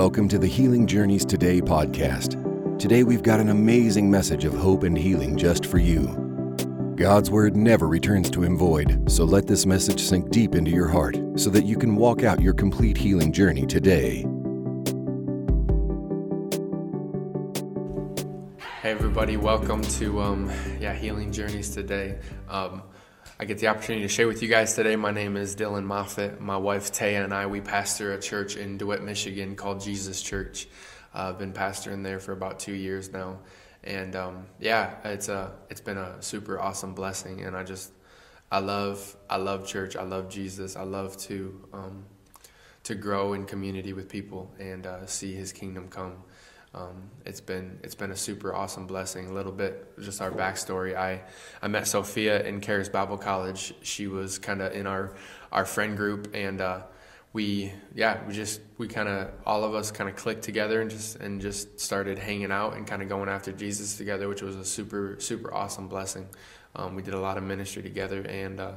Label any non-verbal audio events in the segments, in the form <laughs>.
Welcome to the Healing Journeys Today podcast. Today we've got an amazing message of hope and healing just for you. God's Word never returns to Him void, so let this message sink deep into your heart so that you can walk out your complete healing journey today. Hey everybody, welcome to um, yeah Healing Journeys today. Um, I get the opportunity to share with you guys today. My name is Dylan Moffat. My wife Taya and I we pastor a church in DeWitt, Michigan called Jesus Church. Uh, I've been pastoring there for about two years now, and um, yeah, it's a it's been a super awesome blessing. And I just I love I love church. I love Jesus. I love to um, to grow in community with people and uh, see His kingdom come. Um, it's been it's been a super awesome blessing. A little bit just our backstory. I I met Sophia in Charis Bible College. She was kind of in our our friend group, and uh, we yeah we just we kind of all of us kind of clicked together and just and just started hanging out and kind of going after Jesus together, which was a super super awesome blessing. Um, we did a lot of ministry together, and uh,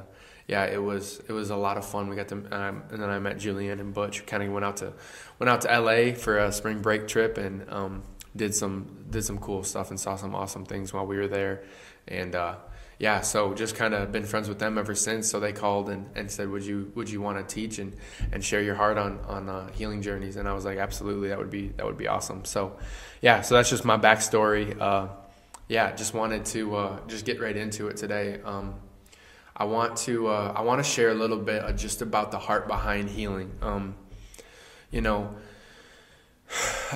yeah, it was it was a lot of fun. We got to, um, and then I met Julian and Butch. Kind of went out to went out to L.A. for a spring break trip and um, did some did some cool stuff and saw some awesome things while we were there. And uh, yeah, so just kind of been friends with them ever since. So they called and, and said, "Would you would you want to teach and, and share your heart on on uh, healing journeys?" And I was like, "Absolutely, that would be that would be awesome." So yeah, so that's just my backstory. Uh, yeah, just wanted to uh, just get right into it today. Um, I want to uh, I want to share a little bit just about the heart behind healing. Um, you know,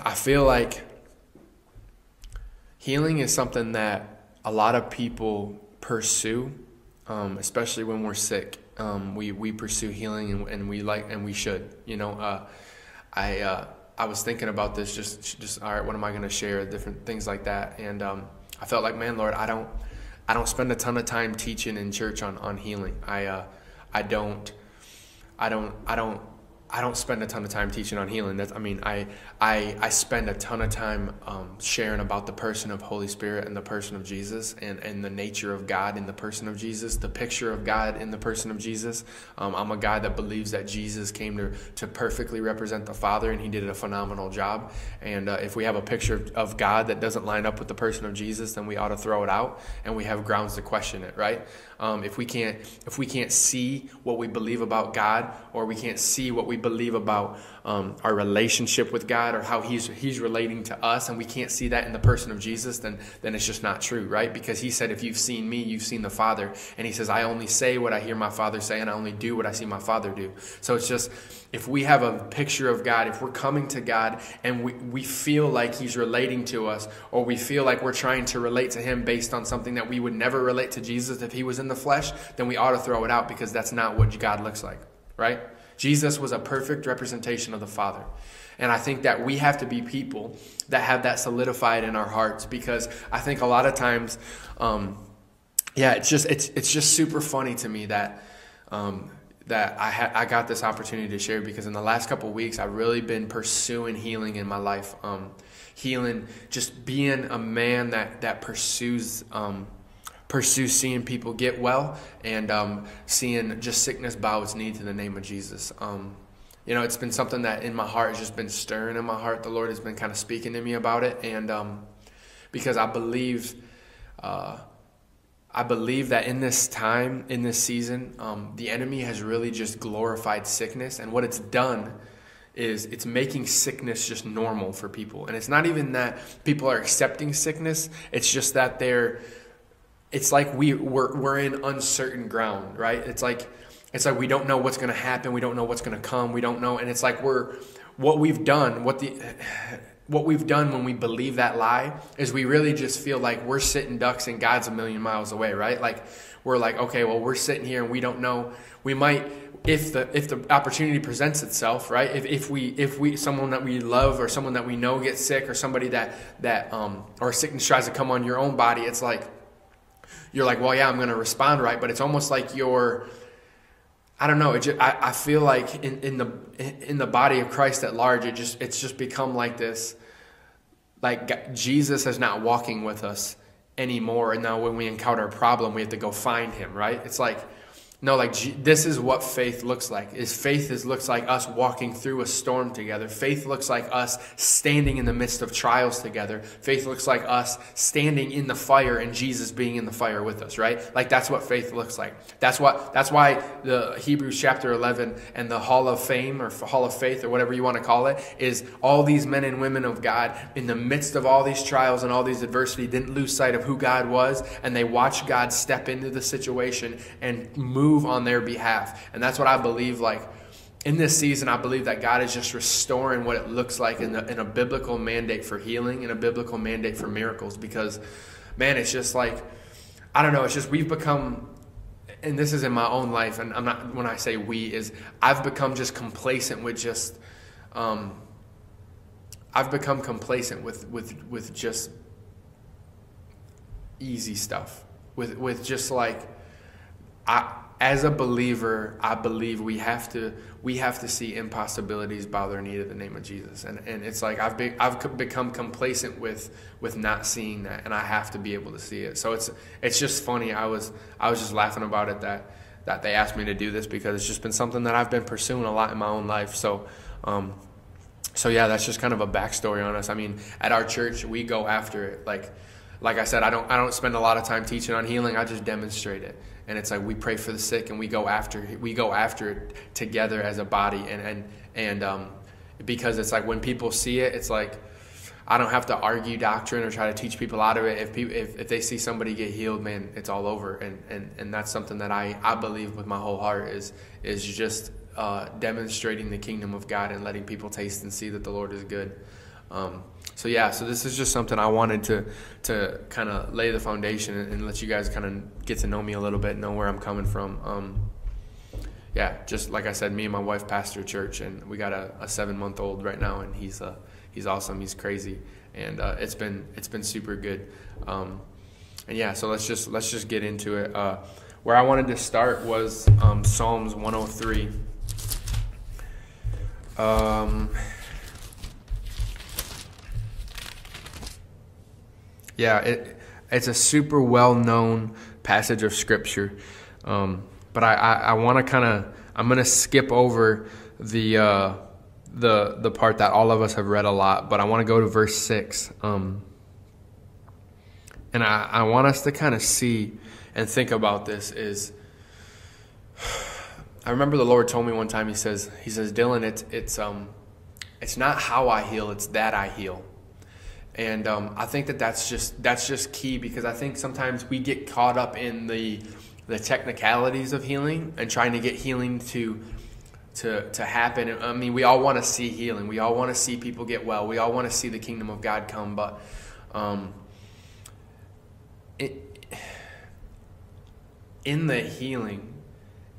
I feel like healing is something that a lot of people pursue, um, especially when we're sick. Um, we we pursue healing and, and, we like and we should. You know, uh, I uh, I was thinking about this just just all right. What am I going to share? Different things like that, and um, I felt like, man, Lord, I don't. I don't spend a ton of time teaching in church on, on healing. I uh, I don't I don't I don't I don't spend a ton of time teaching on healing. That's, I mean, I, I, I spend a ton of time um, sharing about the person of Holy Spirit and the person of Jesus and, and the nature of God in the person of Jesus, the picture of God in the person of Jesus. Um, I'm a guy that believes that Jesus came to, to perfectly represent the Father and he did a phenomenal job. And uh, if we have a picture of God that doesn't line up with the person of Jesus, then we ought to throw it out and we have grounds to question it, right? Um, if we can't if we can't see what we believe about God or we can't see what we believe about um, our relationship with God or how he's he's relating to us and we can't see that in the person of Jesus then then it's just not true right? Because he said if you've seen me you've seen the Father. And he says I only say what I hear my Father say and I only do what I see my Father do. So it's just if we have a picture of God, if we're coming to God and we, we feel like He's relating to us, or we feel like we're trying to relate to Him based on something that we would never relate to Jesus if He was in the flesh, then we ought to throw it out because that's not what God looks like, right? Jesus was a perfect representation of the Father. And I think that we have to be people that have that solidified in our hearts because I think a lot of times, um, yeah, it's just it's it's just super funny to me that um, that I had I got this opportunity to share because in the last couple weeks I've really been pursuing healing in my life. Um, healing, just being a man that that pursues um, pursues seeing people get well and um, seeing just sickness bow its knee to the name of Jesus. Um, you know, it's been something that in my heart has just been stirring in my heart. The Lord has been kind of speaking to me about it, and um, because I believe. Uh, I believe that in this time, in this season, um, the enemy has really just glorified sickness. And what it's done is it's making sickness just normal for people. And it's not even that people are accepting sickness, it's just that they're, it's like we, we're, we're in uncertain ground, right? It's like, it's like we don't know what's going to happen. We don't know what's going to come. We don't know. And it's like we're, what we've done, what the, <sighs> what we've done when we believe that lie is we really just feel like we're sitting ducks and God's a million miles away, right? Like we're like, okay, well, we're sitting here and we don't know. We might, if the if the opportunity presents itself, right? If, if we if we someone that we love or someone that we know gets sick or somebody that that um or sickness tries to come on your own body, it's like you're like, well, yeah, I'm going to respond right, but it's almost like you're I don't know. It just, I, I feel like in, in the in the body of Christ at large, it just it's just become like this. Like Jesus is not walking with us anymore, and now when we encounter a problem, we have to go find Him. Right? It's like no, like this is what faith looks like. Is faith is looks like us walking through a storm together. Faith looks like us standing in the midst of trials together. Faith looks like us standing in the fire and Jesus being in the fire with us, right? Like that's what faith looks like. That's what that's why the Hebrews chapter 11 and the Hall of Fame or Hall of Faith or whatever you want to call it is all these men and women of God in the midst of all these trials and all these adversity didn't lose sight of who God was and they watched God step into the situation and move move on their behalf. And that's what I believe like in this season, I believe that God is just restoring what it looks like in, the, in a biblical mandate for healing and a biblical mandate for miracles because, man, it's just like, I don't know, it's just we've become, and this is in my own life, and I'm not, when I say we, is I've become just complacent with just, um, I've become complacent with, with, with just easy stuff, with, with just like, I, as a believer, I believe we have to we have to see impossibilities bow their knee to the name of Jesus, and and it's like I've be, I've become complacent with with not seeing that, and I have to be able to see it. So it's it's just funny. I was I was just laughing about it that that they asked me to do this because it's just been something that I've been pursuing a lot in my own life. So. Um, so yeah, that's just kind of a backstory on us. I mean, at our church, we go after it. Like, like I said, I don't I don't spend a lot of time teaching on healing. I just demonstrate it and it's like we pray for the sick and we go after we go after it together as a body. And and and um, because it's like when people see it it's like I don't have to argue doctrine or try to teach people out of it. If people if, if they see somebody get healed man it's all over. And and and that's something that I I believe with my whole heart is is just uh, demonstrating the kingdom of God and letting people taste and see that the Lord is good. Um, so yeah, so this is just something I wanted to to kind of lay the foundation and, let you guys kind of get to know me a little bit, know where I'm coming from. Um, yeah, just like I said, me and my wife pastor a church, and we got a, a seven month old right now, and he's uh, he's awesome, he's crazy, and uh, it's been it's been super good. Um, and yeah, so let's just let's just get into it. Uh, where I wanted to start was um, Psalms 103. Um, Yeah, it, it's a super well known passage of scripture. Um, but I, I, I want to kind of, I'm going to skip over the, uh, the, the part that all of us have read a lot, but I want to go to verse 6. Um, and I, I want us to kind of see and think about this is <sighs> I remember the Lord told me one time he says he says Dylan it's it's um it's not how I heal it's that I heal and um, I think that that's just that's just key because I think sometimes we get caught up in the the technicalities of healing and trying to get healing to to to happen. I mean, we all want to see healing. We all want to see people get well. We all want to see the kingdom of God come. But um, it, in the healing,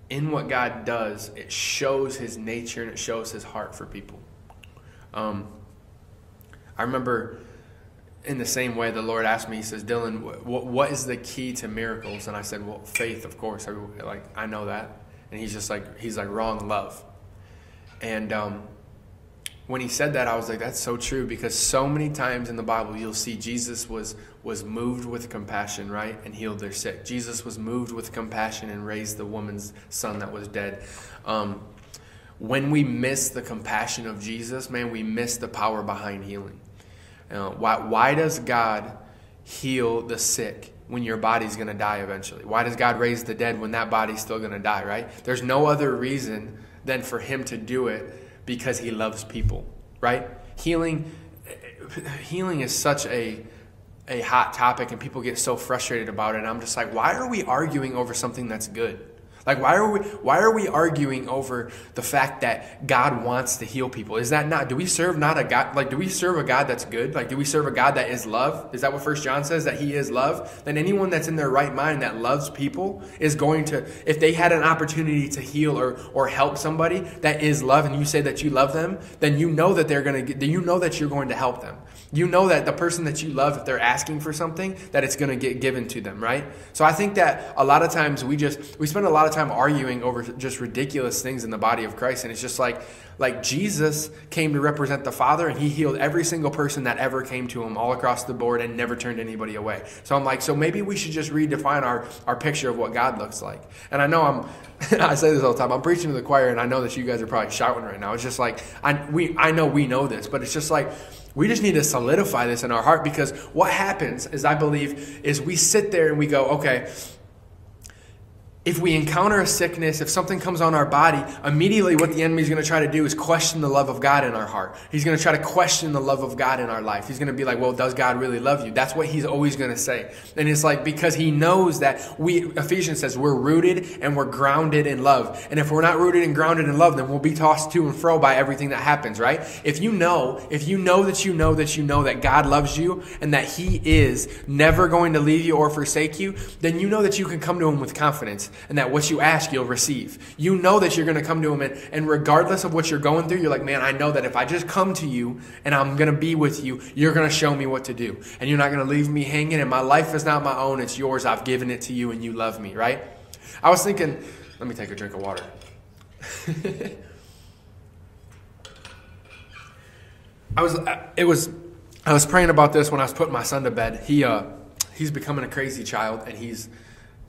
in what God does, it shows His nature and it shows His heart for people. Um, I remember in the same way, the Lord asked me, He says, Dylan, what, what is the key to miracles? And I said, Well, faith, of course. I, like, I know that. And he's just like, He's like, wrong, love. And um, when he said that, I was like, That's so true because so many times in the Bible, you'll see Jesus was, was moved with compassion, right? And healed their sick. Jesus was moved with compassion and raised the woman's son that was dead. Um, when we miss the compassion of Jesus, man, we miss the power behind healing. Uh, why, why does God heal the sick when your body's going to die eventually? Why does God raise the dead when that body's still going to die, right? There's no other reason than for Him to do it because He loves people, right? Healing, healing is such a a hot topic and people get so frustrated about it. I'm just like, why are we arguing over something that's good? Like why are we why are we arguing over the fact that God wants to heal people? Is that not do we serve not a God like do we serve a God that's good? Like do we serve a God that is love? Is that what first John says that he is love? Then anyone that's in their right mind that loves people is going to if they had an opportunity to heal or or help somebody that is love and you say that you love them, then you know that they're going to you know that you're going to help them. You know that the person that you love, if they're asking for something, that it's going to get given to them, right? So I think that a lot of times we just, we spend a lot of time arguing over just ridiculous things in the body of Christ. And it's just like, like Jesus came to represent the Father, and He healed every single person that ever came to Him all across the board, and never turned anybody away. So I'm like, so maybe we should just redefine our our picture of what God looks like. And I know I'm, <laughs> I say this all the time. I'm preaching to the choir, and I know that you guys are probably shouting right now. It's just like I we I know we know this, but it's just like we just need to solidify this in our heart because what happens is I believe is we sit there and we go, okay, if we encounter a sickness, if something comes on our body, immediately what the enemy is going to try to do is question the love of God in our heart. He's going to try to question the love of God in our life. He's going to be like, well, does God really love you? That's what he's always going to say. And it's like, because he knows that we, Ephesians says, we're rooted and we're grounded in love. And if we're not rooted and grounded in love, then we'll be tossed to and fro by everything that happens, right? If you know, if you know that you know that you know that God loves you and that he is never going to leave you or forsake you, then you know that you can come to him with confidence and that what you ask, you'll receive. You know that you're going to come to Him, and, and regardless of what you're going through, you're like, man, I know that if I just come to you and I'm going to be with you, you're going to show me what to do. And you're not going to leave me hanging, and my life is not my own, it's yours. I've given it to you, and you love me, right? I was thinking, let me take a drink of water. <laughs> I was, it was, I was praying about this when I was putting my son to bed. He, uh, he's becoming a crazy child, and he's,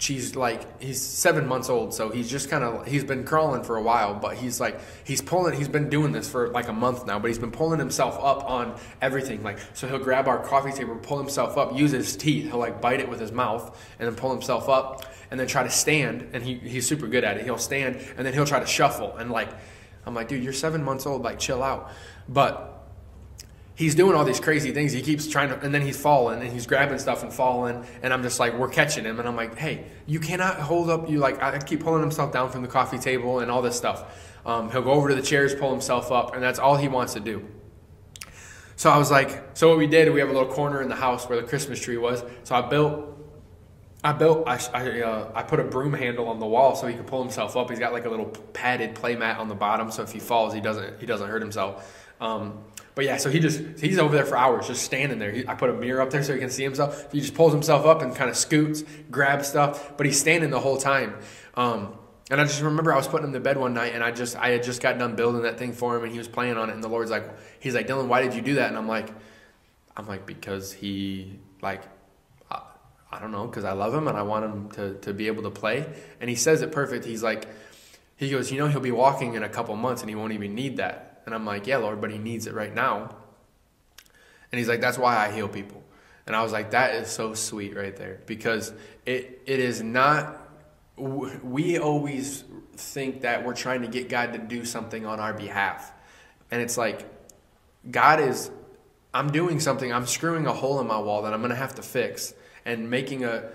she's like he's seven months old so he's just kind of he's been crawling for a while but he's like he's pulling he's been doing this for like a month now but he's been pulling himself up on everything like so he'll grab our coffee table pull himself up use his teeth he'll like bite it with his mouth and then pull himself up and then try to stand and he, he's super good at it he'll stand and then he'll try to shuffle and like i'm like dude you're seven months old like chill out. But he's doing all these crazy things. He keeps trying to, and then he's falling and he's grabbing stuff and falling. And I'm just like, we're catching him. And I'm like, hey, you cannot hold up. You like, I keep pulling himself down from the coffee table and all this stuff. Um, he'll go over to the chairs, pull himself up, and that's all he wants to do. So I was like, so what we did, we have a little corner in the house where the Christmas tree was. So I built, I built, I, I, uh, I put a broom handle on the wall so he can pull himself up. He's got like a little padded play mat on the bottom, so if he falls, he doesn't, he doesn't hurt himself. Um, but yeah, so he just he's over there for hours, just standing there. He, I put a mirror up there so he can see himself. He just pulls himself up and kind of scoots, grabs stuff, but he's standing the whole time. Um, and I just remember I was putting him to bed one night, and I just I had just got done building that thing for him, and he was playing on it, and the Lord's like, he's like, Dylan, why did you do that? And I'm like, I'm like because he like. I, don't know, because I love him and I want him to, to be able to play. And he says it perfect. He's like, he goes, You know, he'll be walking in a couple months and he won't even need that. And I'm like, yeah, Lord, but he needs it right now. And he's like, that's why I heal people. And I was like, that is so sweet right there because it it is not. We always think that we're trying to get God to do something on our behalf, and it's like God is. I'm doing something. I'm screwing a hole in my wall that I'm going to have to fix, and making a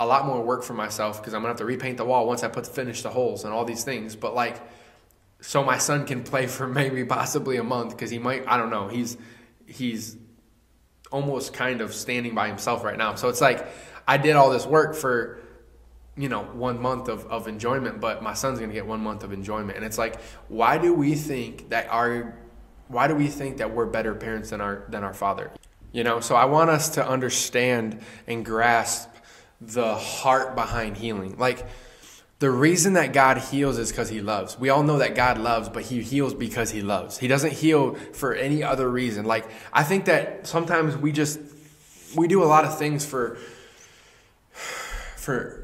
a lot more work for myself because I'm gonna have to repaint the wall once I put finish the holes and all these things. But like so my son can play for maybe possibly a month because he might I don't know he's he's almost kind of standing by himself right now. So it's like I did all this work for you know one month of, of enjoyment but my son's gonna get one month of enjoyment. And it's like why do we think that our why do we think that we're better parents than our than our father? You know so I want us to understand and grasp the heart behind healing. Like the reason that God heals is because He loves. We all know that God loves, but He heals because He loves. He doesn't heal for any other reason. Like, I think that sometimes we just, we do a lot of things for, <sighs> for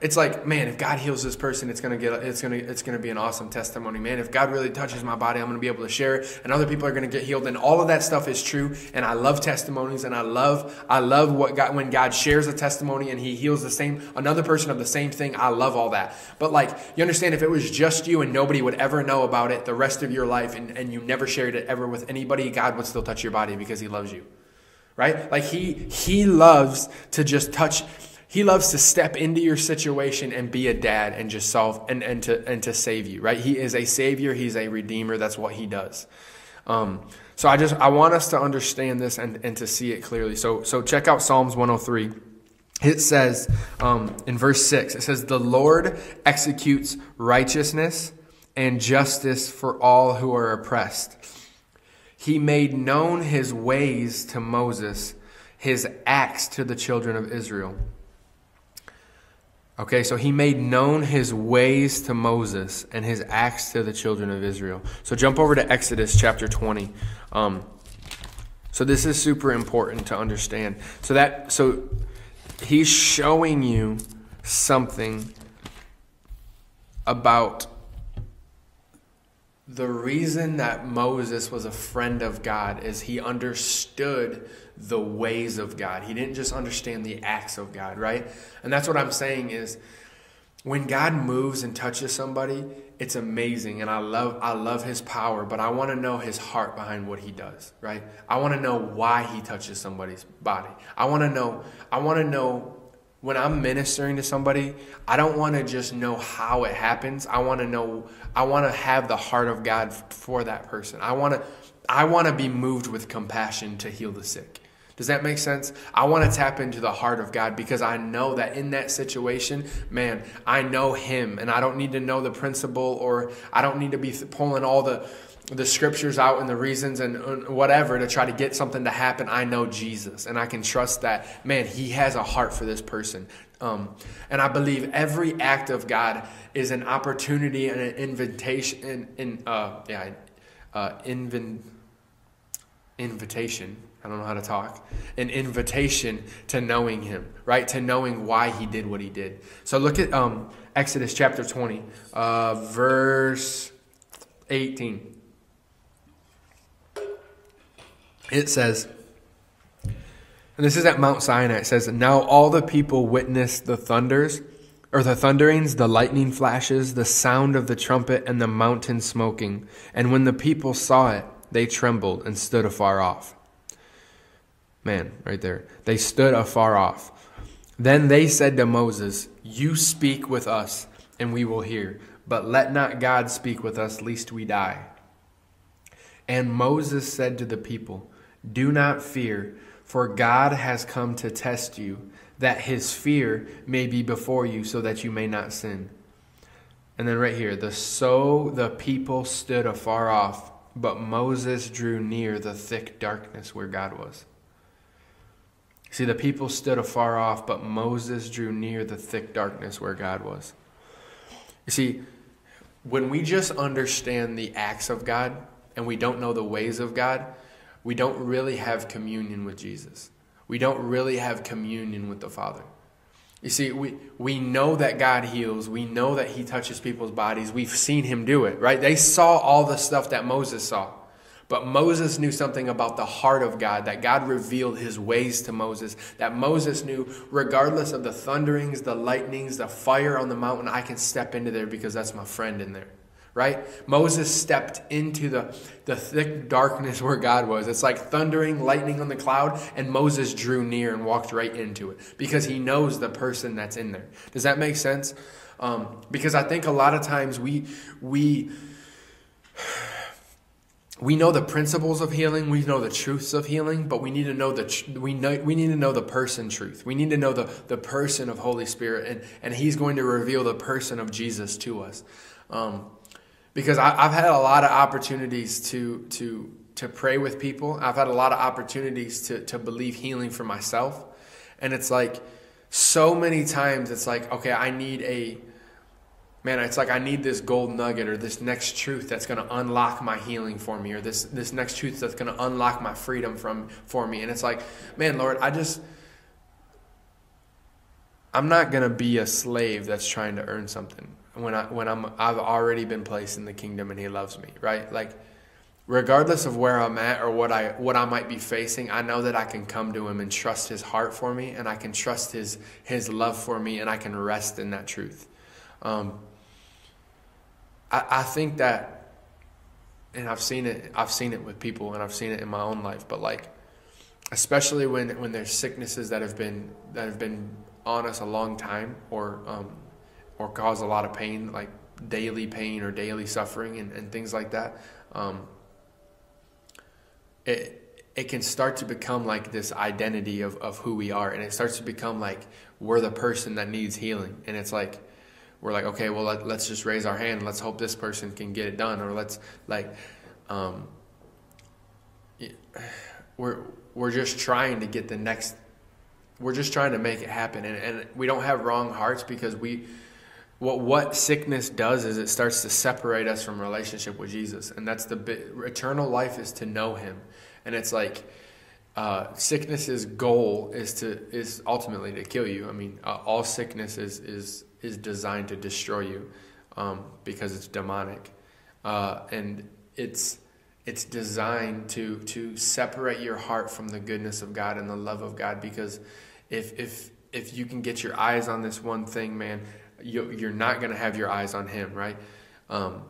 it's like, man, if God heals this person, it's gonna get it's gonna it's gonna be an awesome testimony. Man, if God really touches my body, I'm gonna be able to share it, and other people are gonna get healed. And all of that stuff is true. And I love testimonies, and I love I love what God when God shares a testimony and He heals the same another person of the same thing. I love all that. But like you understand, if it was just you and nobody would ever know about it the rest of your life, and, and you never shared it ever with anybody, God would still touch your body because He loves you, right? Like He He loves to just touch he loves to step into your situation and be a dad and just solve and, and to and to save you, right? He is a savior, he's a redeemer, that's what he does. Um, so I just I want us to understand this and, and to see it clearly. So so check out Psalms 103. It says um, in verse 6, it says, The Lord executes righteousness and justice for all who are oppressed. He made known his ways to Moses, his acts to the children of Israel. Okay, so he made known his ways to Moses and his acts to the children of Israel. So jump over to Exodus chapter 20. Um, so this is super important to understand. So that so he's showing you something about the reason that Moses was a friend of God is he understood the ways of God. He didn't just understand the acts of God, right? And that's what I'm saying is when God moves and touches somebody, it's amazing and I love I love his power, but I want to know his heart behind what he does, right? I want to know why he touches somebody's body. I want to know I want to know when I'm ministering to somebody, I don't want to just know how it happens. I want to know I want to have the heart of God for that person. I want to I want to be moved with compassion to heal the sick. Does that make sense? I want to tap into the heart of God because I know that in that situation, man, I know Him and I don't need to know the principle or I don't need to be pulling all the the scriptures out and the reasons and whatever to try to get something to happen. I know Jesus and I can trust that, man, He has a heart for this person. Um, and I believe every act of God is an opportunity and an invitation, in, in uh, yeah, uh, invin, invitation I don't know how to talk, an invitation to knowing him, right? To knowing why he did what he did. So look at um, Exodus chapter 20, uh, verse 18. It says, and this is at Mount Sinai, it says, Now all the people witnessed the thunders, or the thunderings, the lightning flashes, the sound of the trumpet, and the mountain smoking. And when the people saw it, they trembled and stood afar off. Man, right there. They stood afar off. Then they said to Moses, You speak with us, and we will hear. But let not God speak with us, lest we die. And Moses said to the people, Do not fear, for God has come to test you, that his fear may be before you, so that you may not sin. And then right here, the so the people stood afar off, but Moses drew near the thick darkness where God was. See, the people stood afar off, but Moses drew near the thick darkness where God was. You see, when we just understand the acts of God and we don't know the ways of God, we don't really have communion with Jesus. We don't really have communion with the Father. You see, we, we know that God heals. We know that He touches people's bodies. We've seen Him do it, right? They saw all the stuff that Moses saw. But Moses knew something about the heart of God, that God revealed his ways to Moses, that Moses knew, regardless of the thunderings, the lightnings, the fire on the mountain, I can step into there because that's my friend in there. Right? Moses stepped into the, the thick darkness where God was. It's like thundering, lightning on the cloud, and Moses drew near and walked right into it because he knows the person that's in there. Does that make sense? Um, because I think a lot of times we we we know the principles of healing, we know the truths of healing, but we need to know the we know we need to know the person truth. We need to know the the person of Holy Spirit, and and He's going to reveal the person of Jesus to us. Um, because I, I've had a lot of opportunities to to to pray with people. I've had a lot of opportunities to to believe healing for myself, and it's like so many times it's like okay, I need a man, it's like I need this gold nugget or this next truth that's going to unlock my healing for me or this this next truth that's going to unlock my freedom from for me. And it's like, man, Lord, I just I'm not going to be a slave that's trying to earn something when I when I'm I've already been placed in the kingdom and he loves me, right? Like regardless of where I'm at or what I what I might be facing, I know that I can come to him and trust his heart for me and I can trust his his love for me and I can rest in that truth. Um, I, I think that, and I've seen it. I've seen it with people, and I've seen it in my own life. But like, especially when when there's sicknesses that have been that have been on us a long time, or um, or cause a lot of pain, like daily pain or daily suffering, and, and things like that. Um, it it can start to become like this identity of, of who we are and it starts to become like we're the person that needs healing and it's like we're like, okay, well, let, us just raise our hand. Let's hope this person can get it done, or let's like, um, we're we're just trying to get the next. we're just trying to make it happen, and, and we don't have wrong hearts because we what what sickness does is it starts to separate us from relationship with Jesus, and that's the bit, eternal life is to know Him, and it's like uh, sickness's goal is to is ultimately to kill you. I mean, uh, all sickness is is is designed to destroy you um, because it's demonic, uh, and it's it's designed to to separate your heart from the goodness of God and the love of God. Because if if if you can get your eyes on this one thing, man, you, you're not going to have your eyes on Him, right? Um,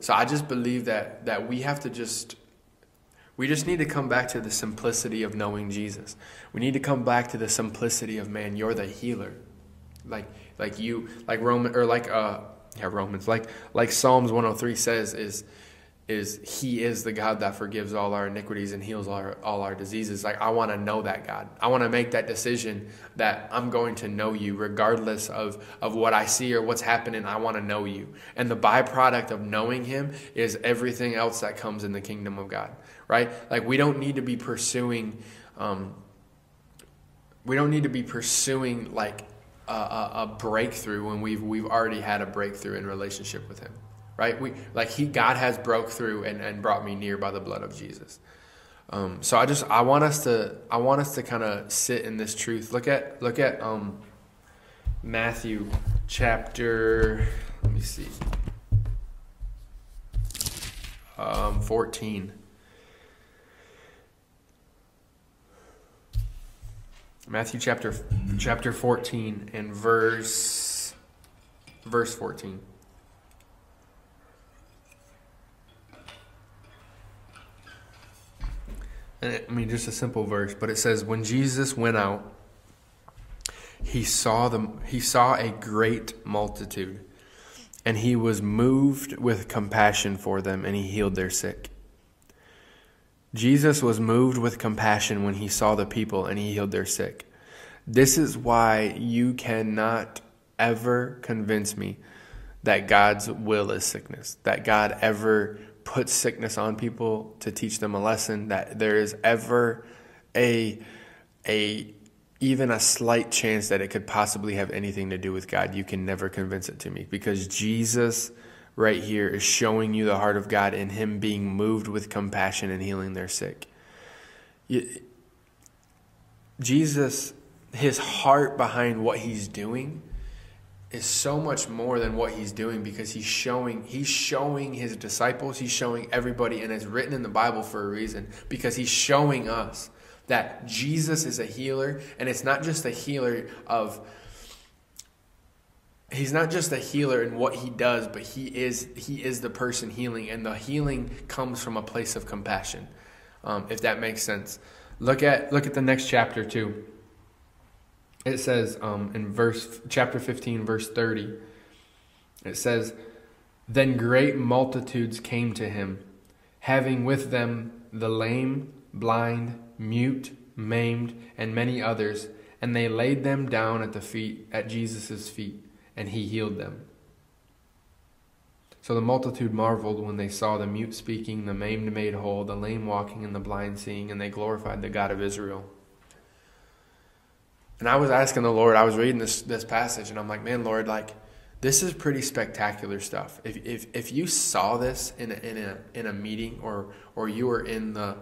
so I just believe that that we have to just we just need to come back to the simplicity of knowing Jesus. We need to come back to the simplicity of man, you're the healer. Like like you like Roman or like uh yeah, Romans, like like Psalms 103 says is is he is the God that forgives all our iniquities and heals all our, all our diseases. Like I want to know that God. I want to make that decision that I'm going to know you regardless of of what I see or what's happening. I want to know you. And the byproduct of knowing him is everything else that comes in the kingdom of God, right? Like we don't need to be pursuing um we don't need to be pursuing like a, a, a breakthrough when we've we've already had a breakthrough in relationship with him right? We like he God has broke through and, and brought me near by the blood of Jesus. Um, so I just I want us to I want us to kind of sit in this truth. Look at look at um, Matthew chapter. Let me see. Um, fourteen. Matthew chapter chapter 14 and verse verse 14. And I mean, just a simple verse, but it says, "When Jesus went out, he saw them. He saw a great multitude, and he was moved with compassion for them, and he healed their sick." Jesus was moved with compassion when he saw the people, and he healed their sick. This is why you cannot ever convince me that God's will is sickness, that God ever puts sickness on people to teach them a lesson that there is ever a a even a slight chance that it could possibly have anything to do with God, you can never convince it to me because Jesus right here is showing you the heart of God and him being moved with compassion and healing their sick. Jesus his heart behind what he's doing is so much more than what he's doing because he's showing he's showing his disciples he's showing everybody and it's written in the bible for a reason because he's showing us that jesus is a healer and it's not just a healer of he's not just a healer in what he does but he is he is the person healing and the healing comes from a place of compassion um, if that makes sense. Look at look at the next chapter too. It says um, in verse chapter 15 verse 30 it says then great multitudes came to him having with them the lame blind mute maimed and many others and they laid them down at the feet at jesus' feet and he healed them so the multitude marveled when they saw the mute speaking the maimed made whole the lame walking and the blind seeing and they glorified the god of israel and I was asking the Lord, I was reading this this passage, and I'm like, man, Lord, like this is pretty spectacular stuff. If if if you saw this in a, in a in a meeting, or or you were in the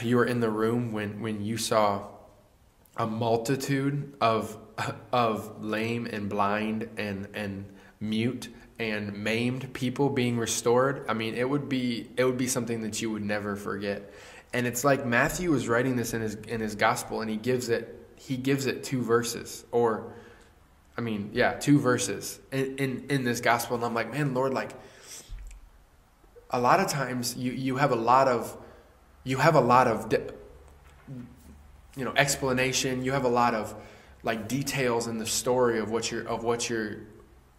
you were in the room when when you saw a multitude of of lame and blind and and mute and maimed people being restored i mean it would be it would be something that you would never forget and it's like matthew was writing this in his in his gospel and he gives it he gives it two verses or I mean, yeah, two verses in, in, in this gospel. And I'm like, man, Lord, like a lot of times you, you have a lot of, you have a lot of, you know, explanation. You have a lot of like details in the story of what you're, of what you're,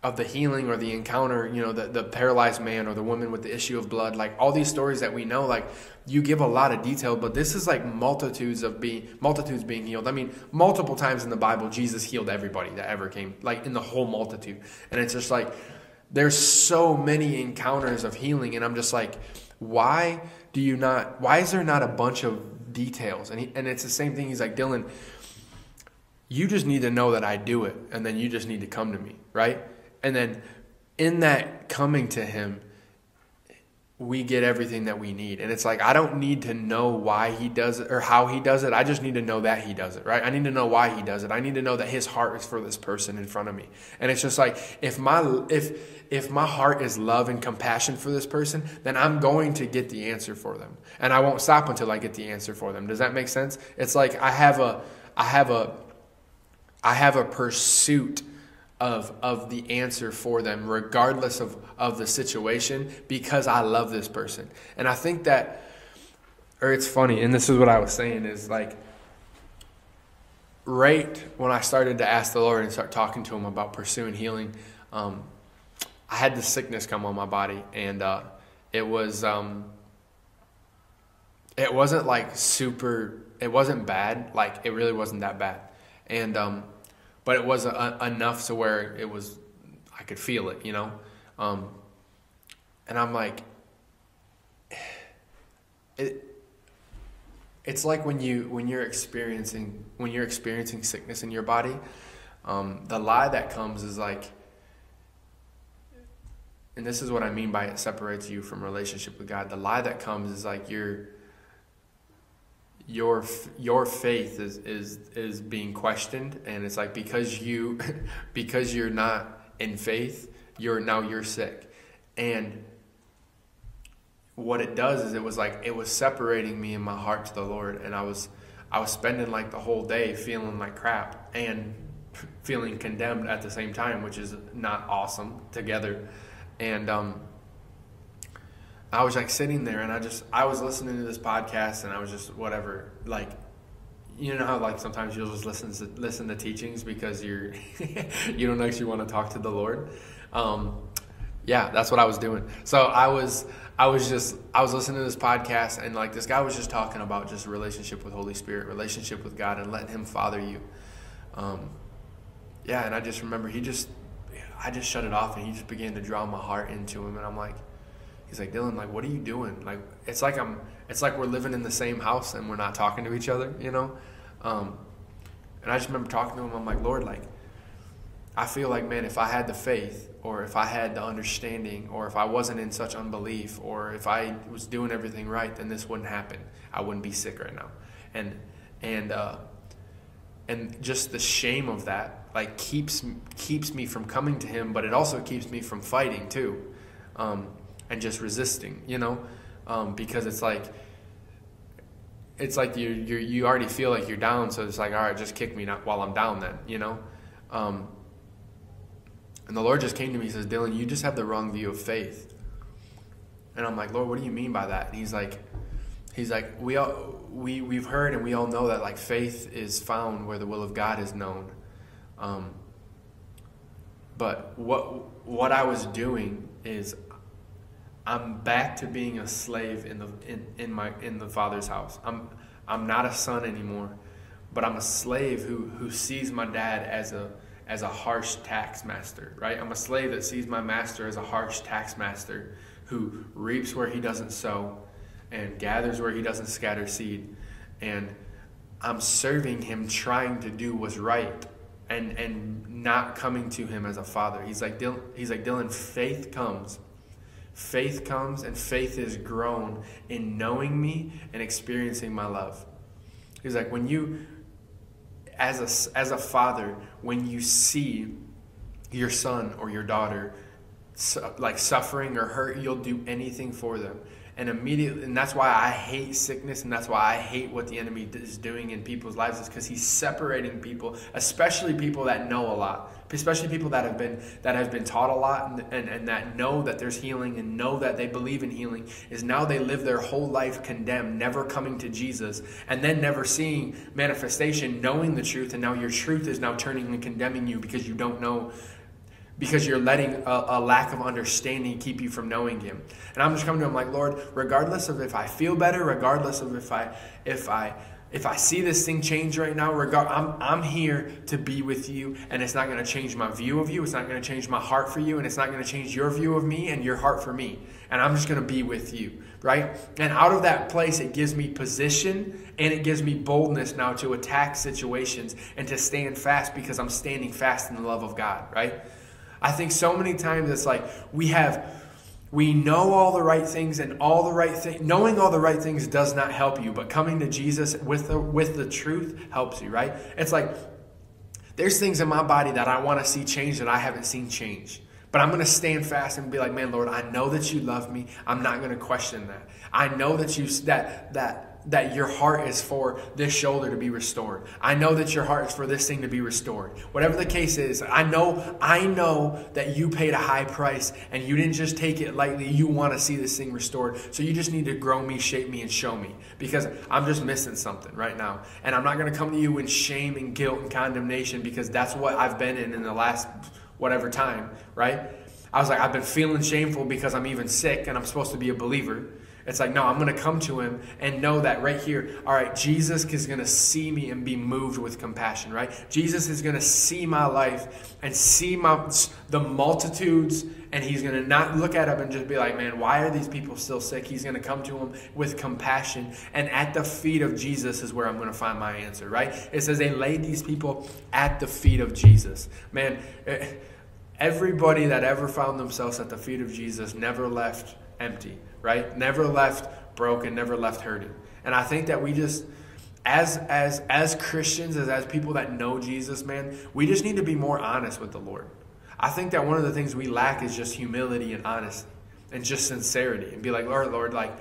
of the healing or the encounter, you know, the, the paralyzed man or the woman with the issue of blood, like all these stories that we know, like you give a lot of detail, but this is like multitudes of being multitudes being healed. I mean, multiple times in the Bible, Jesus healed everybody that ever came, like in the whole multitude. And it's just like there's so many encounters of healing, and I'm just like, why do you not? Why is there not a bunch of details? And he, and it's the same thing. He's like, Dylan, you just need to know that I do it, and then you just need to come to me, right? And then in that coming to Him, we get everything that we need. And it's like, I don't need to know why he does it or how he does it. I just need to know that he does it, right? I need to know why he does it. I need to know that his heart is for this person in front of me. And it's just like, if my, if, if my heart is love and compassion for this person, then I'm going to get the answer for them. And I won't stop until I get the answer for them. Does that make sense? It's like I have a, I have a, I have a pursuit of, of the answer for them, regardless of, of the situation, because I love this person. And I think that, or it's funny, and this is what I was saying is like, right when I started to ask the Lord and start talking to Him about pursuing healing, um, I had this sickness come on my body, and uh, it was, um, it wasn't like super, it wasn't bad, like it really wasn't that bad, and um, but it was a, enough to where it was I could feel it, you know. Um, and I'm like, <sighs> it. It's like when you when you're experiencing when you're experiencing sickness in your body, um, the lie that comes is like, and this is what I mean by it separates you from relationship with God. The lie that comes is like you're your your faith is is is being questioned and it's like because you <laughs> because you're not in faith you're now you're sick. And what it does is it was like it was separating me and my heart to the lord and i was i was spending like the whole day feeling like crap and feeling condemned at the same time which is not awesome together. And um I was like sitting there and I just I was listening to this podcast and I was just whatever like you know how like sometimes you'll just listen to listen to teachings because you're <laughs> you don't actually want to talk to the Lord. Um, yeah, that's what I was doing. So I was I was just I was listening to this podcast and like this guy was just talking about just relationship with Holy Spirit, relationship with God, and letting Him father you. Um, yeah, and I just remember he just I just shut it off and he just began to draw my heart into Him, and I'm like he's like dylan like what are you doing? Like it's like i'm it's like we're living in the same house and we're not talking to each other you know? Um, and i just remember talking to him. I'm like lord like i feel like man if i had the faith or if i had the understanding or if i wasn't in such unbelief or if i was doing everything right then this wouldn't happen. I wouldn't be sick right now. And and uh and just the shame of that like keeps keeps me from coming to him but it also keeps me from fighting too. Um, and just resisting, you know, um, because it's like it's like you you you already feel like you're down, so it's like all right, just kick me while I'm down, then you know. Um, and the Lord just came to me and says, Dylan, you just have the wrong view of faith. And I'm like, Lord, what do you mean by that? And he's like, he's like, we all we we've heard and we all know that like faith is found where the will of God is known. Um, but what what I was doing is I'm back to being a slave in the in, in my in the father's house. I'm I'm not a son anymore, but I'm a slave who who sees my dad as a as a harsh tax master, right? I'm a slave that sees my master as a harsh tax master who reaps where he doesn't sow and gathers where he doesn't scatter seed. And I'm serving him trying to do what's right and and not coming to him as a father. He's like Dylan, he's like Dylan faith comes Faith comes and faith is grown in knowing me and experiencing my love. He's like, when you, as a, as a father, when you see your son or your daughter like suffering or hurt, you'll do anything for them and immediately and that's why i hate sickness and that's why i hate what the enemy is doing in people's lives is because he's separating people especially people that know a lot especially people that have been that have been taught a lot and, and, and that know that there's healing and know that they believe in healing is now they live their whole life condemned never coming to jesus and then never seeing manifestation knowing the truth and now your truth is now turning and condemning you because you don't know because you're letting a, a, lack of understanding keep you from knowing him and i'm just coming to him like lord regardless of if i feel better regardless of if i if i if i see this thing change right now regard i'm, I'm here to be with you and it's not going to change my view of you it's not going to change my heart for you and it's not going to change your view of me and your heart for me and i'm just going to be with you right? And out of that place, it gives me position and it gives me boldness now to attack situations and to stand fast because I'm standing fast in the love of God, right? I think so many times it's like we have we know all the right things and all the right things knowing all the right things does not help you but coming to jesus with the with the truth helps you right it's like there's things in my body that i want to see change that i haven't seen change but I'm going to stand fast and be like, man, Lord, I know that you love me. I'm not going to question that. I know that you that that that your heart is for this shoulder to be restored. I know that your heart is for this thing to be restored. Whatever the case is, I know I know that you paid a high price and you didn't just take it lightly. You want to see this thing restored. So you just need to grow me, shape me and show me because I'm just missing something right now. And I'm not going to come to you in shame and guilt and condemnation because that's what I've been in in the last whatever time, right? I was like, I've been feeling shameful because I'm even sick and I'm supposed to be a believer. It's like, no, I'm going to come to him and know that right here, all right, Jesus is going to see me and be moved with compassion, right? Jesus is going to see my life and see my the multitudes and he's going to not look at them and just be like, man, why are these people still sick? He's going to come to them with compassion. And at the feet of Jesus is where I'm going to find my answer, right? It says they laid these people at the feet of Jesus. Man, eh, everybody that ever found themselves at the feet of Jesus never left empty right? Never left broken, never left hurting. And I think that we just as as as Christians, as as people that know Jesus, man, we just need to be more honest with the Lord. I think that one of the things we lack is just humility and honesty and just sincerity and be like, Lord, Lord, like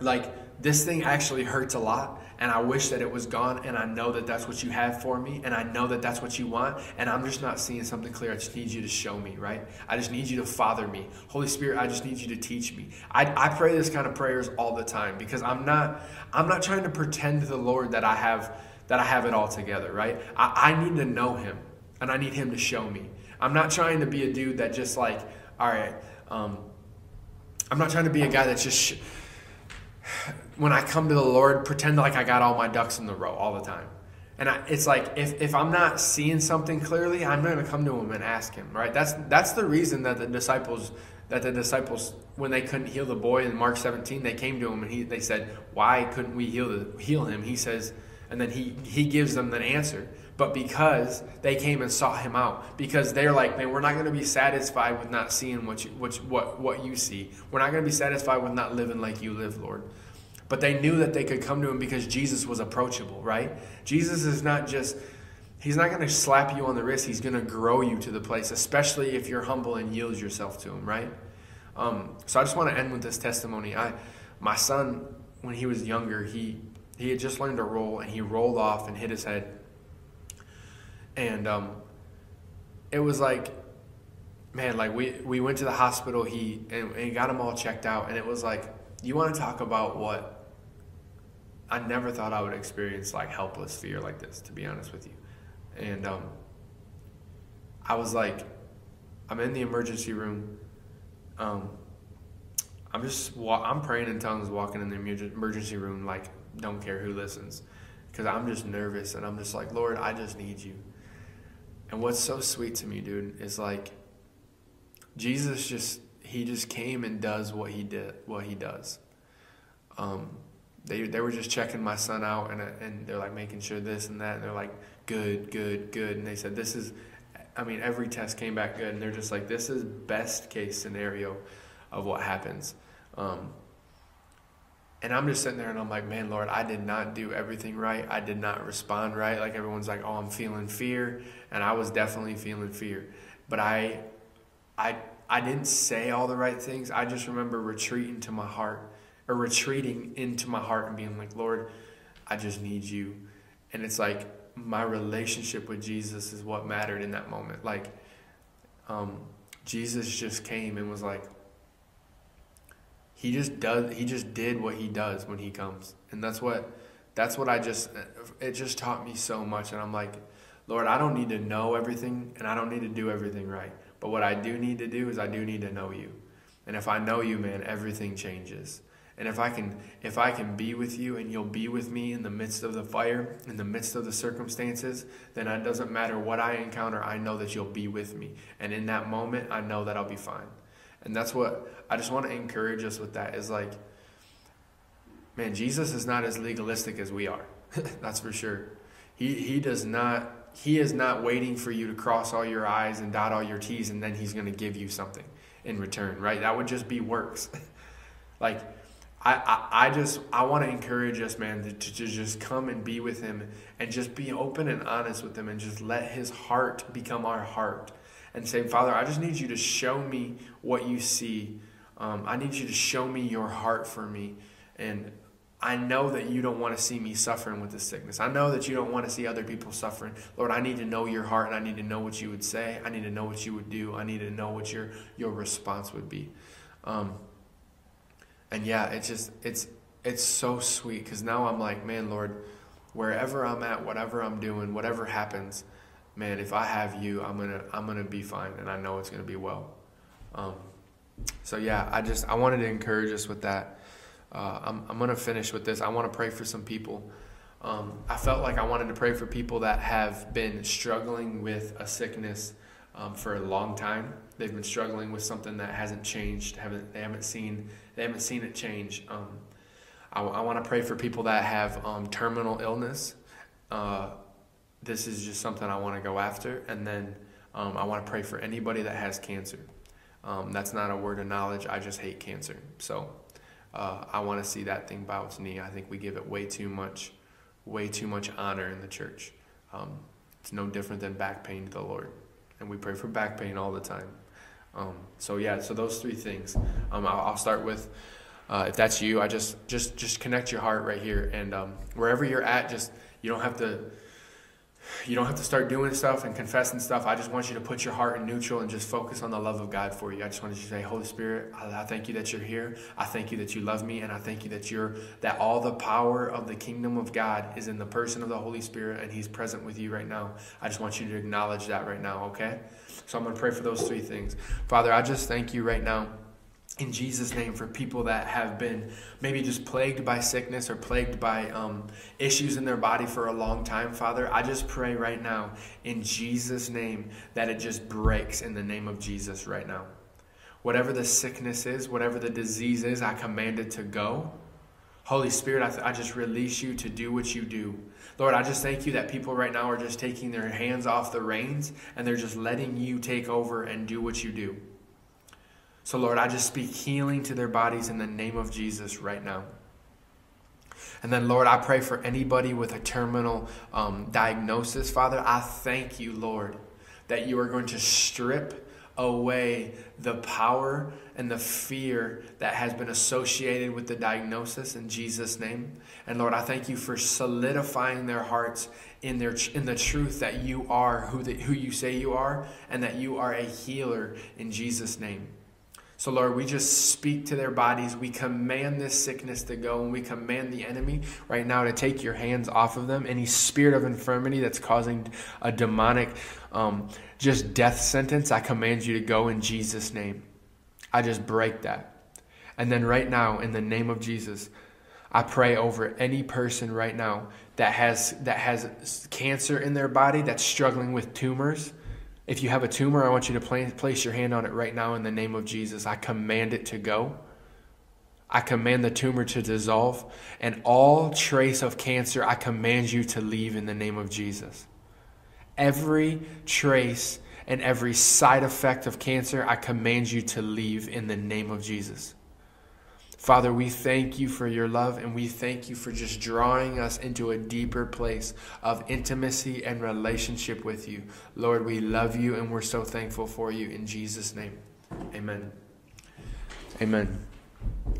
like this thing actually hurts a lot and I wish that it was gone and I know that that's what you have for me and I know that that's what you want and I'm just not seeing something clear. I just need you to show me, right? I just need you to father me. Holy Spirit, I just need you to teach me. I, I pray this kind of prayers all the time because I'm not I'm not trying to pretend to the Lord that I have that I have it all together, right? I, I need to know him and I need him to show me. I'm not trying to be a dude that just like, all right, um, I'm not trying to be a guy that just when I come to the Lord, pretend like I got all my ducks in the row all the time. And I, it's like if, if I'm not seeing something clearly, I'm going to come to him and ask him. Right? That's that's the reason that the disciples that the disciples when they couldn't heal the boy in Mark 17, they came to him and he they said, "Why couldn't we heal the, heal him?" He says, and then he he gives them the answer. But because they came and sought him out, because they're like, man, we're not going to be satisfied with not seeing what you what what what you see. We're not going to be satisfied with not living like you live, Lord. But they knew that they could come to him because Jesus was approachable, right? Jesus is not just, he's not going to slap you on the wrist. He's going to grow you to the place, especially if you're humble and yield yourself to him, right? Um, so I just want to end with this testimony. I, my son, when he was younger, he, he had just learned to roll and he rolled off and hit his head. And um, it was like, man, like we, we went to the hospital, he, and, and got him all checked out. And it was like, you want to talk about what I never thought I would experience like helpless fear like this, to be honest with you. And um, I was like, I'm in the emergency room. Um, I'm just I'm praying in tongues, walking in the emergency room, like don't care who listens, because I'm just nervous and I'm just like, Lord, I just need you. And what's so sweet to me, dude, is like Jesus just he just came and does what he did, what he does. Um, they they were just checking my son out and and they're like making sure this and that and they're like good good good and they said this is I mean every test came back good and they're just like this is best case scenario of what happens. Um, and I'm just sitting there and I'm like man Lord I did not do everything right. I did not respond right. Like everyone's like oh I'm feeling fear and I was definitely feeling fear. But I I I didn't say all the right things. I just remember retreating to my heart or retreating into my heart and being like, Lord, I just need you. And it's like my relationship with Jesus is what mattered in that moment. Like, um, Jesus just came and was like, he just does, he just did what he does when he comes. And that's what, that's what I just, it just taught me so much. And I'm like, Lord, I don't need to know everything and I don't need to do everything right. But what I do need to do is I do need to know you. And if I know you, man, everything changes. And if I can if I can be with you and you'll be with me in the midst of the fire, in the midst of the circumstances, then it doesn't matter what I encounter, I know that you'll be with me. And in that moment, I know that I'll be fine. And that's what I just want to encourage us with that is like man, Jesus is not as legalistic as we are. <laughs> That's for sure. He, he does not, he is not waiting for you to cross all your I's and dot all your T's and then he's going to give you something in return, right? That would just be works. <laughs> like, I, I, I just, I want to encourage us, man, to, to just come and be with him and just be open and honest with him and just let his heart become our heart and say, Father, I just need you to show me what you see. Um, I need you to show me your heart for me. And I know that you don't want to see me suffering with this sickness. I know that you don't want to see other people suffering. Lord, I need to know your heart and I need to know what you would say. I need to know what you would do. I need to know what your your response would be. Um, and yeah, it's just it's it's so sweet because now I'm like, man, Lord, wherever I'm at, whatever I'm doing, whatever happens, man, if I have you, I'm gonna I'm gonna be fine, and I know it's gonna be well. Um, so yeah, I just I wanted to encourage us with that. Uh, I'm, I'm to finish with this. I want to pray for some people. Um, I felt like I wanted to pray for people that have been struggling with a sickness um, for a long time. They've been struggling with something that hasn't changed. Haven't they haven't seen they haven't seen it change. Um, I, I want to pray for people that have um, terminal illness. Uh, this is just something I want to go after, and then um, I want to pray for anybody that has cancer. Um, that's not a word of knowledge. I just hate cancer. So uh, I want to see that thing bow its knee. I think we give it way too much, way too much honor in the church. Um, it's no different than back pain to the Lord, and we pray for back pain all the time. Um, so yeah, so those three things. Um, I'll, I'll, start with. Uh, if that's you, I just just just connect your heart right here, and um, wherever you're at, just you don't have to you don't have to start doing stuff and confessing stuff. I just want you to put your heart in neutral and just focus on the love of God for you. I just want you to say, Holy Spirit, I, thank you that you're here. I thank you that you love me, and I thank you that you're that all the power of the kingdom of God is in the person of the Holy Spirit, and He's present with you right now. I just want you to acknowledge that right now, okay? So I'm to pray for those three things. Father, I just thank you right now in Jesus' name for people that have been maybe just plagued by sickness or plagued by um, issues in their body for a long time, Father. I just pray right now in Jesus' name that it just breaks in the name of Jesus right now. Whatever the sickness is, whatever the disease is, I command it to go. Holy Spirit, I, I just release you to do what you do. Lord, I just thank you that people right now are just taking their hands off the reins and they're just letting you take over and do what you do. So, Lord, I just speak healing to their bodies in the name of Jesus right now. And then, Lord, I pray for anybody with a terminal um, diagnosis. Father, I thank you, Lord, that you are going to strip away the power and the fear that has been associated with the diagnosis in Jesus' name. And Lord, I thank you for solidifying their hearts in their in the truth that you are who the, who you say you are, and that you are a healer in Jesus' name. So, Lord, we just speak to their bodies. We command this sickness to go, and we command the enemy right now to take your hands off of them. Any spirit of infirmity that's causing a demonic, um, just death sentence, I command you to go in Jesus' name. I just break that. And then, right now, in the name of Jesus, I pray over any person right now that has that has cancer in their body that's struggling with tumors if you have a tumor, I want you to place your hand on it right now in the name of Jesus. I command it to go. I command the tumor to dissolve. And all trace of cancer, I command you to leave in the name of Jesus. Every trace and every side effect of cancer, I command you to leave in the name of Jesus. Father, we thank you for your love and we thank you for just drawing us into a deeper place of intimacy and relationship with you. Lord, we love you and we're so thankful for you in Jesus' name. Amen. Amen.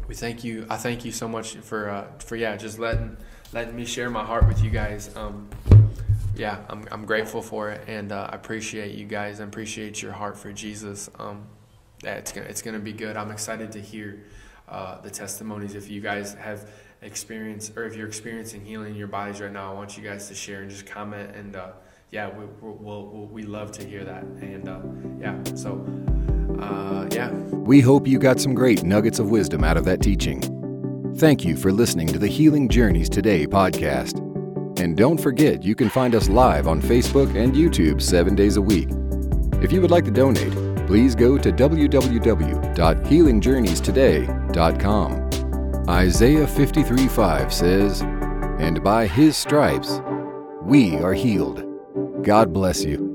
We thank you. I thank you so much for uh, for yeah, just letting letting me share my heart with you guys. Um, yeah, I'm I'm grateful for it, and uh, I appreciate you guys. I appreciate your heart for Jesus. Um, yeah, it's gonna it's gonna be good. I'm excited to hear uh, the testimonies. If you guys have experienced, or if you're experiencing healing in your bodies right now, I want you guys to share and just comment. And uh, yeah, we, we'll, we'll, we love to hear that. And uh, yeah, so uh, yeah. We hope you got some great nuggets of wisdom out of that teaching. Thank you for listening to the Healing Journeys Today podcast. And don't forget, you can find us live on Facebook and YouTube seven days a week. If you would like to donate, please go to www.healingjourneystoday.com. Isaiah 53 5 says, And by his stripes we are healed. God bless you.